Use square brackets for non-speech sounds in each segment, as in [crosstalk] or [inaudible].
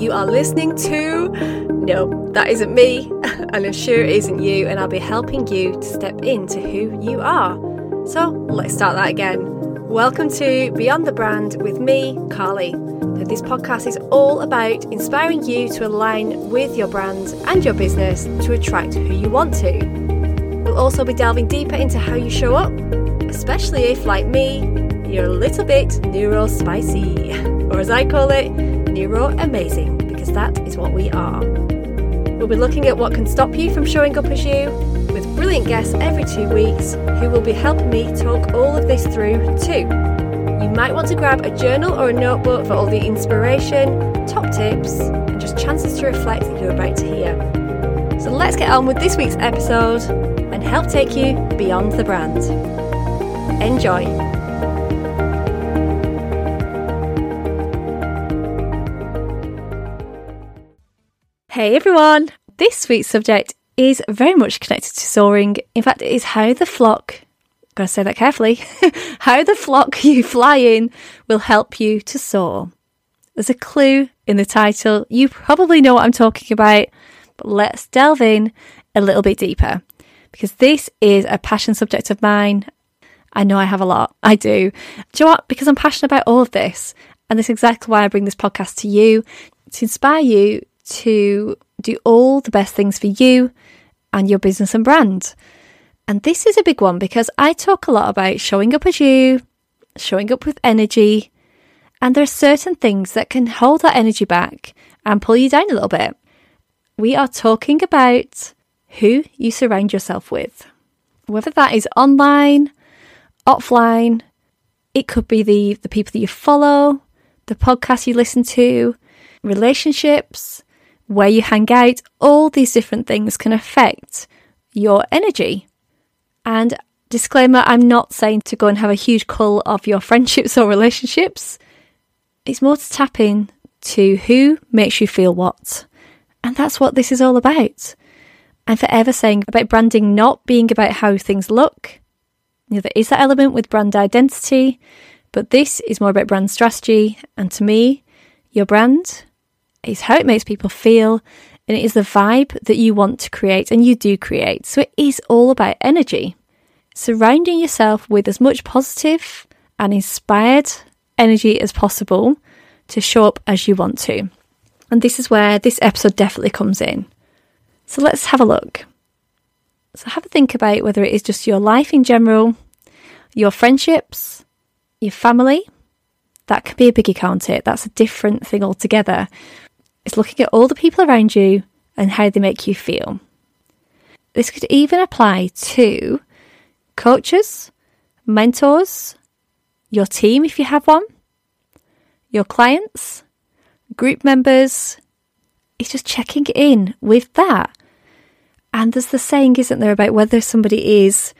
you are listening to. No, that isn't me, [laughs] and I'm sure it isn't you, and I'll be helping you to step into who you are. So let's start that again. Welcome to Beyond the Brand with me, Carly. Now, this podcast is all about inspiring you to align with your brand and your business to attract who you want to. We'll also be delving deeper into how you show up, especially if, like me, you're a little bit neurospicy, [laughs] or as I call it, neuro amazing, because that is what we are. We'll be looking at what can stop you from showing up as you, with brilliant guests every two weeks who will be helping me talk all of this through too. You might want to grab a journal or a notebook for all the inspiration, top tips, and just chances to reflect that you're about to hear. So let's get on with this week's episode and help take you beyond the brand. Enjoy. Hey everyone! This week's subject is very much connected to soaring. In fact, it is how the flock, gotta say that carefully, [laughs] how the flock you fly in will help you to soar. There's a clue in the title. You probably know what I'm talking about, but let's delve in a little bit deeper because this is a passion subject of mine. I know I have a lot. I do. Do you know what? Because I'm passionate about all of this. And that's exactly why I bring this podcast to you to inspire you to do all the best things for you and your business and brand. And this is a big one because I talk a lot about showing up as you, showing up with energy, and there are certain things that can hold that energy back and pull you down a little bit. We are talking about who you surround yourself with, whether that is online, offline, it could be the, the people that you follow, the podcasts you listen to, relationships, where you hang out, all these different things can affect your energy. And disclaimer I'm not saying to go and have a huge cull of your [laughs] friendships or relationships. It's more to tap in to who makes you feel what. And that's what this is all about. I'm forever saying about branding not being about how things look. You know, there is that element with brand identity, but this is more about brand strategy. And to me, your brand is how it makes people feel, and it is the vibe that you want to create and you do create. So it is all about energy. Surrounding yourself with as much positive and inspired energy as possible to show up as you want to. And this is where this episode definitely comes in. So let's have a look. So have a think about whether it is just your life in general, your friendships, your family. That could be a biggie, can't it? That's a different thing altogether. It's looking at all the people around you and how they make you feel. This could even apply to coaches, mentors, your team if you have one, your clients, group members. It's just checking in with that. And there's the saying, isn't there, about whether somebody is,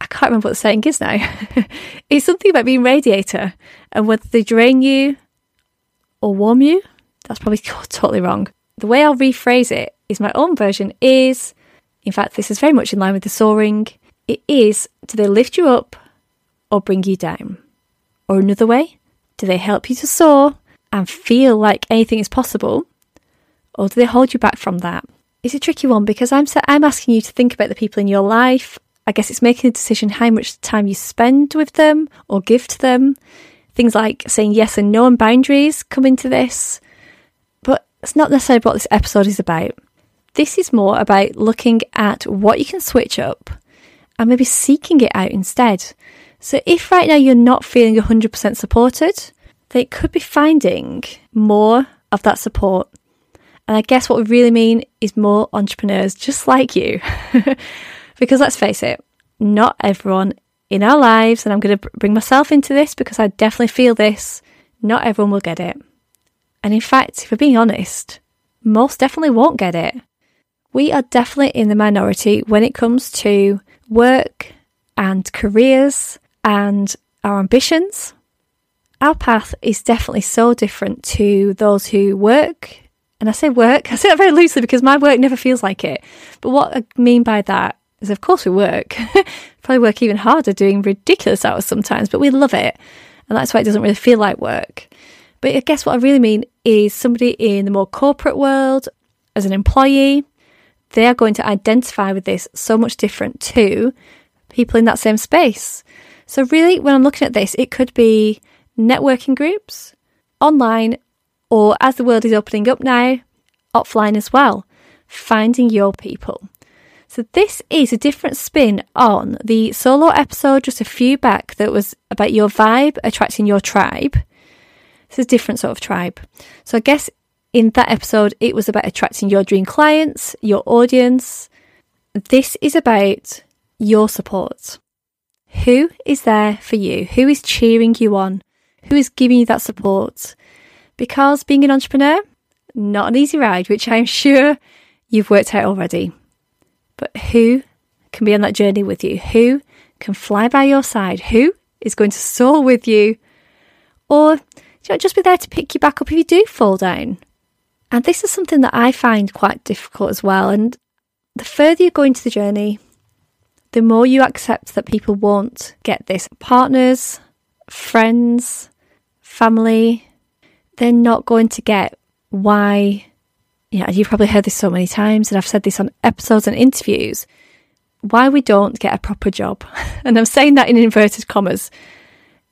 I can't remember what the saying is now. [laughs] it's something about being radiator and whether they drain you or warm you. That's probably [laughs] totally wrong. The way I'll rephrase it is my own version is, in fact, this is very much in line with the soaring. It is, do they lift you up or bring you down? Or another way, do they help you to soar and feel like anything is possible? Or do they hold you back from that? It's a tricky one because I'm I'm asking you to think about the people in your life. I guess it's making a decision how much time you spend with them or give to them. Things like saying yes and no and boundaries come into this. It's not necessarily what this episode is about. This is more about looking at what you can switch up and maybe seeking it out instead. So, if right now you're not feeling 100% supported, then it could be finding more of that support. And I guess what we really mean is more entrepreneurs just like you. [laughs] because let's face it, not everyone in our lives, and I'm going to bring myself into this because I definitely feel this, not everyone will get it. And in fact, if we're being honest, most definitely won't get it. We are definitely in the minority when it comes to work and careers and our ambitions. Our path is definitely so different to those who work. And I say work, [laughs] I say that very loosely because my work never feels like it. But what I mean by that is, of course, we work. [laughs] Probably work even harder doing ridiculous hours sometimes, but we love it. And that's why it doesn't really feel like work. But I guess what I really mean is somebody in the more corporate world, as an employee, they are going to identify with this so much different to people in that same space. So, really, when I'm looking at this, it could be networking groups, online, or as the world is opening up now, offline as well, finding your people. So, this is a different spin on the solo episode just a few back that was about your vibe attracting your tribe. It's a different sort of tribe. So, I guess in that episode, it was about attracting your dream clients, your audience. This is about your support. Who is there for you? Who is cheering you on? Who is giving you that support? Because being an entrepreneur, not an easy ride, which I'm [laughs] sure you've worked out already. But who can be on that journey with you? Who can fly by your side? Who is going to soar with you? Or you know, just be there to pick you back up if you do fall down. And this is something that I find quite difficult as well. And the further you go into the journey, the more you accept that people won't get this. Partners, friends, family, they're not going to get why. Yeah, you've probably heard this so many times, and I've said this on episodes and interviews. Why we don't get a proper job, [laughs] and I'm saying that in inverted commas.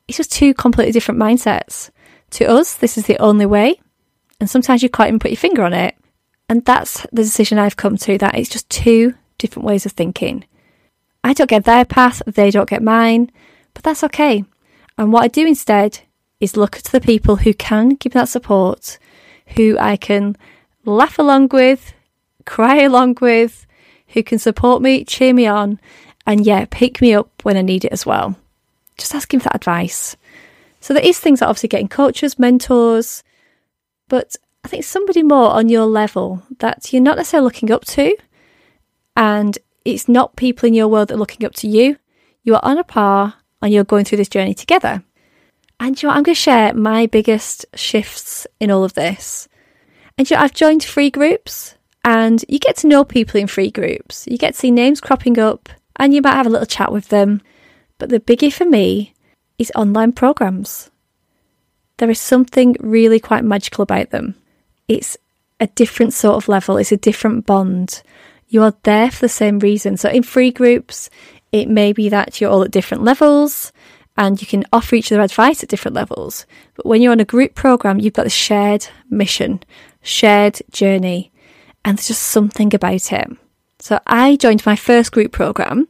It's just two completely different mindsets. To us, this is the only way, and sometimes you can't even put your finger on it. And that's the decision I've come to that it's just two different ways of thinking. I don't get their path, they don't get mine, but that's okay. And what I do instead is look to the people who can give that support, who I can laugh along with, cry along with, who can support me, cheer me on, and yeah, pick me up when I need it as well. Just asking for that advice. So there is things that obviously getting coaches, mentors, but I think somebody more on your level that you're not necessarily looking up to, and it's not people in your world that are looking up to you. You are on a par and you're going through this journey together. And you know, I'm going to share my biggest shifts in all of this. And you know, I've joined free groups and you get to know people in free groups. You get to see names cropping up and you might have a little chat with them. But the biggie for me is online programs. There is something really quite magical about them. It's a different sort of level, it's a different bond. You are there for the same reason. So in free groups, it may be that you're all at different levels and you can offer each other advice at different levels. But when you're on a group program, you've got the shared mission, shared journey, and there's just something about it. So I joined my first group program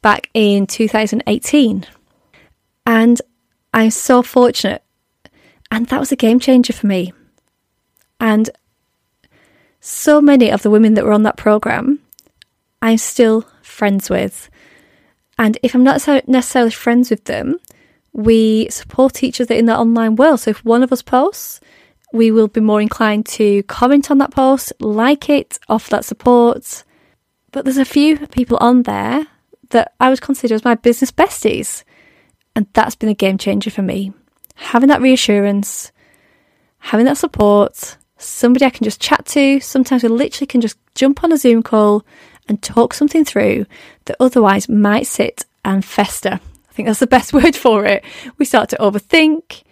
back in 2018, and I'm so fortunate. And that was a game changer for me. And so many of the women that were on that program, I'm still friends with. And if I'm not necessarily friends with them, we support each other in the online world. So if one of us posts, we will be more inclined to comment on that post, like it, offer that support. But there's a few people on there that I would consider as my business besties. And that's been a game changer for me. Having that reassurance, having that support, somebody I can just chat to. Sometimes we literally can just jump on a Zoom call and talk something through that otherwise might sit and fester. I think that's the [laughs] best word for it. We start to overthink,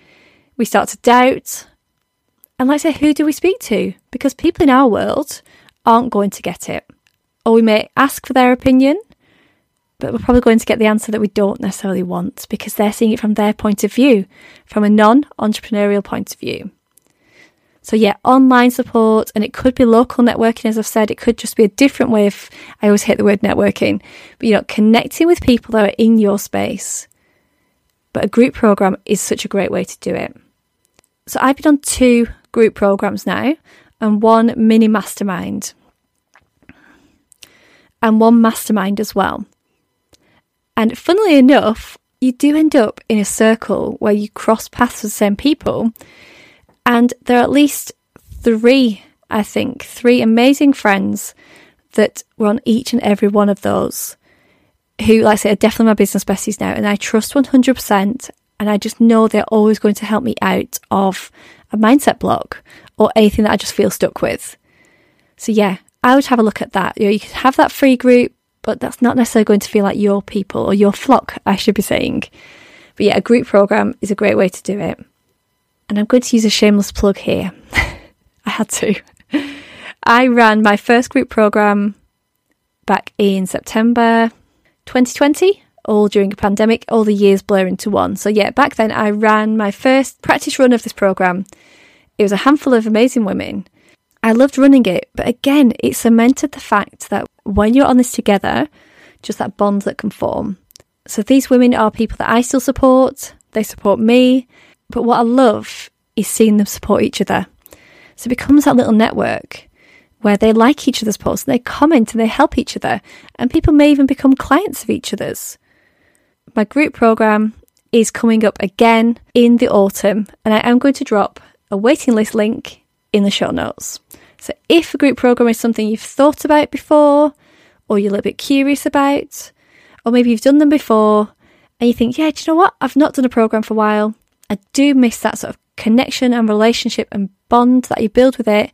we start to doubt. And like I say, who do we speak to? Because people in our world aren't going to get it. Or we may ask for their opinion, but we're probably going to get the answer that we don't necessarily want because they're seeing it from their point of view, from a non entrepreneurial point of view. So yeah, online support, and it could be local networking, as I've said. It could just be a different way of. I always hate the word networking, but you know, connecting with people that are in your space. But a group program is such a great way to do it. So I've been on two group programs now, and one mini mastermind, and one mastermind as well. And funnily enough, you do end up in a circle where you cross paths with the same people and there are at least three, I think, three amazing friends that were on each and every one of those who, like I say, are definitely my business besties now. And I trust 100%. And I just know they're always going to help me out of a mindset block or anything that I just feel stuck with. So, yeah, I would have a look at that. You know, you could have that free group, but that's not necessarily going to feel like your people or your flock, I should be saying. But yeah, a group program is a great way to do it. And I'm going to use a shameless plug here. [laughs] I had to. I ran my first group program back in September 2020, all during a pandemic, all the years blur into one. So, yeah, back then I ran my first practice run of this program. It was a handful of amazing women. I loved running it, but again, it cemented the fact that when you're on this together, just that bond that can form. So, these women are people that I still support, they support me, but what I love is seeing them support each other. So, it becomes that little network where they like each other's posts and they comment and they help each other, and people may even become clients of each other's. My group program is coming up again in the autumn, and I am going to drop a waiting list link in the show notes. So, if a group program is something you've thought about before, or you're a little bit curious about, or maybe you've done them before and you think, yeah, do you know what? I've not done a program for a while. I do miss that sort of connection and relationship and bond that you build with it.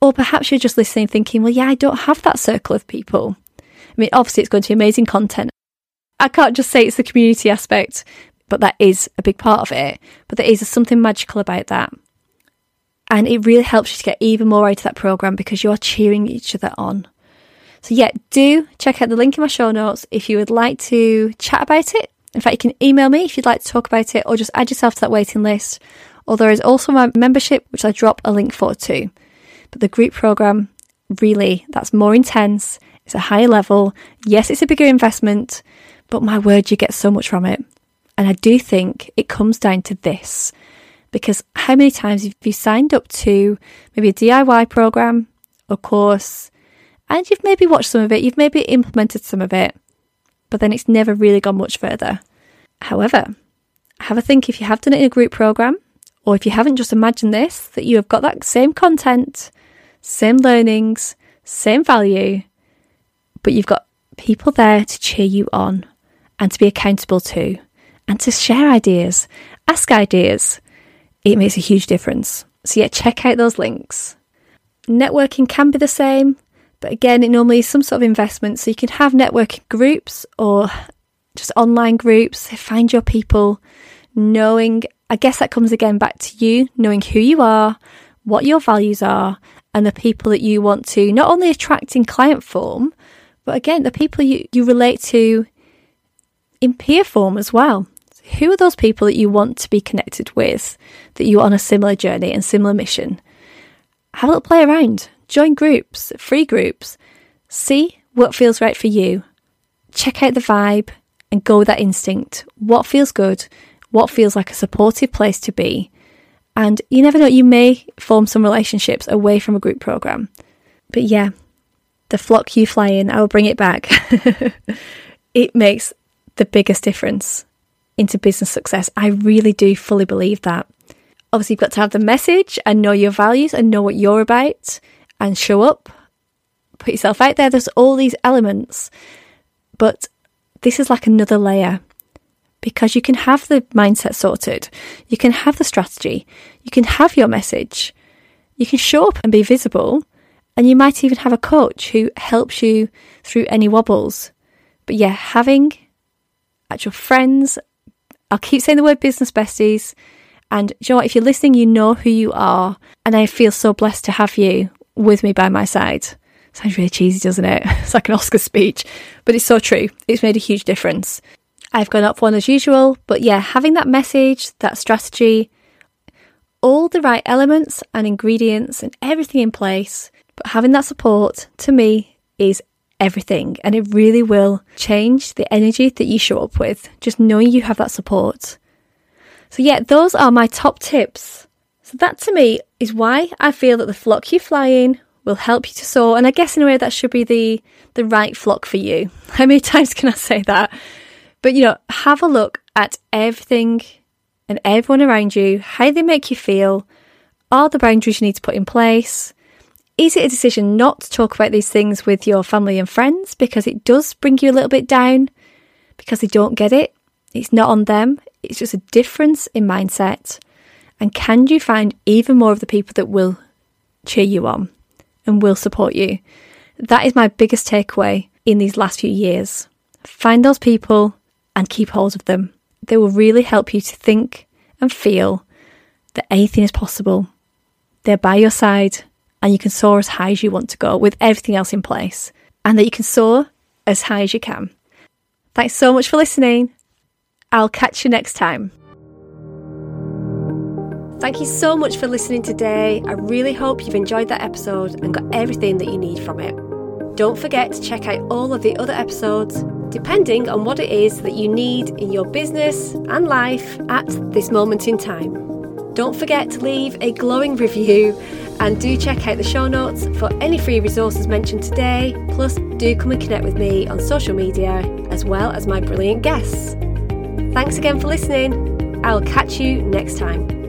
Or perhaps you're just listening thinking, well, yeah, I don't have that circle of people. I mean, obviously, it's going to be amazing content. I can't just say it's the community aspect, but that is a big part of it. But there is something magical about that. And it really helps you to get even more out of that program because you're cheering each other on. So, yeah, do check out the link in my show notes if you would like to chat about it. In fact, you can email me if you'd like to talk about it or just add yourself to that waiting list. Or there is also my membership, which I drop a link for too. But the group program, really, that's more intense. It's a higher level. Yes, it's a bigger investment, but my word, you get so much from it. And I do think it comes down to this because how many times have you signed up to maybe a DIY program or course and you've maybe watched some of it, you've maybe implemented some of it, but then it's never really gone much further. However, have a think if you have done it in a group program or if you haven't just imagined this that you have got that same content same learnings, same value, but you've got people there to cheer you on and to be accountable to and to share ideas, ask ideas. It makes a huge difference. So, yeah, check out those links. Networking can be the same, but again, it normally is some sort of investment. So, you can have networking groups or just online groups, find your people, knowing, I guess that comes again back to you, knowing who you are, what your values are, and the people that you want to not only attract in client form, but again, the people you, you relate to in peer form as well. Who are those people that you want to be connected with, that you're on a similar journey and similar mission? Have a little play around, join groups, free groups, see what feels right for you, check out the vibe and go with that instinct. What feels good? What feels like a supportive place to be? And you never know, you may form some relationships away from a group program. But yeah, the flock you fly in, I will bring it back. [laughs] it makes the biggest difference into business success. I really do fully believe that. Obviously, you've got to have the message and know your values and know what you're about and show up, put yourself out there. There's all these elements, but this is like another layer because you can have the mindset sorted, you can have the strategy, you can have your message, you can show up and be visible, and you might even have a coach who helps you through any wobbles. But yeah, having actual friends, I'll keep saying the word business besties. And you know what, if you're listening, you know who you are. And I feel so blessed to have you with me by my side. Sounds really cheesy, doesn't it? [laughs] It's like an Oscar speech, but it's so true. It's made a huge difference. I've gone up one as usual, but yeah, having that message, that strategy, all the right elements and ingredients and everything in place, but having that support to me is everything and it really will change the energy that you show up with, just knowing you have that support. So, yeah, those are my top tips. So, that to me is why I feel that the flock you fly in will help you to soar. And I guess in a way that should be the, the right flock for you. [laughs] How many times can I say that? But, you know, have a look at everything and everyone around you, how they make you feel. Are the boundaries you need to put in place? Is it a decision not to talk about these things with your family and friends because it does bring you a little bit down because they don't get it? It's not on them, it's just a difference in mindset. And can you find even more of the people that will cheer you on and will support you? That is my biggest takeaway in these last few years. Find those people and keep hold of them. They will really help you to think and feel that anything is possible. They're by your side and you can soar as high as you want to go with everything else in place, and that you can soar as high as you can. Thanks so much for listening. I'll catch you next time. Thank you so much for listening today. I really hope you've enjoyed that episode and got everything that you need from it. Don't forget to check out all of the other episodes, depending on what it is that you need in your business and life at this moment in time. Don't forget to leave a glowing review and do check out the show notes for any free resources mentioned today. Plus, do come and connect with me on social media as well as my brilliant guests. Thanks again for listening. I will catch you next time.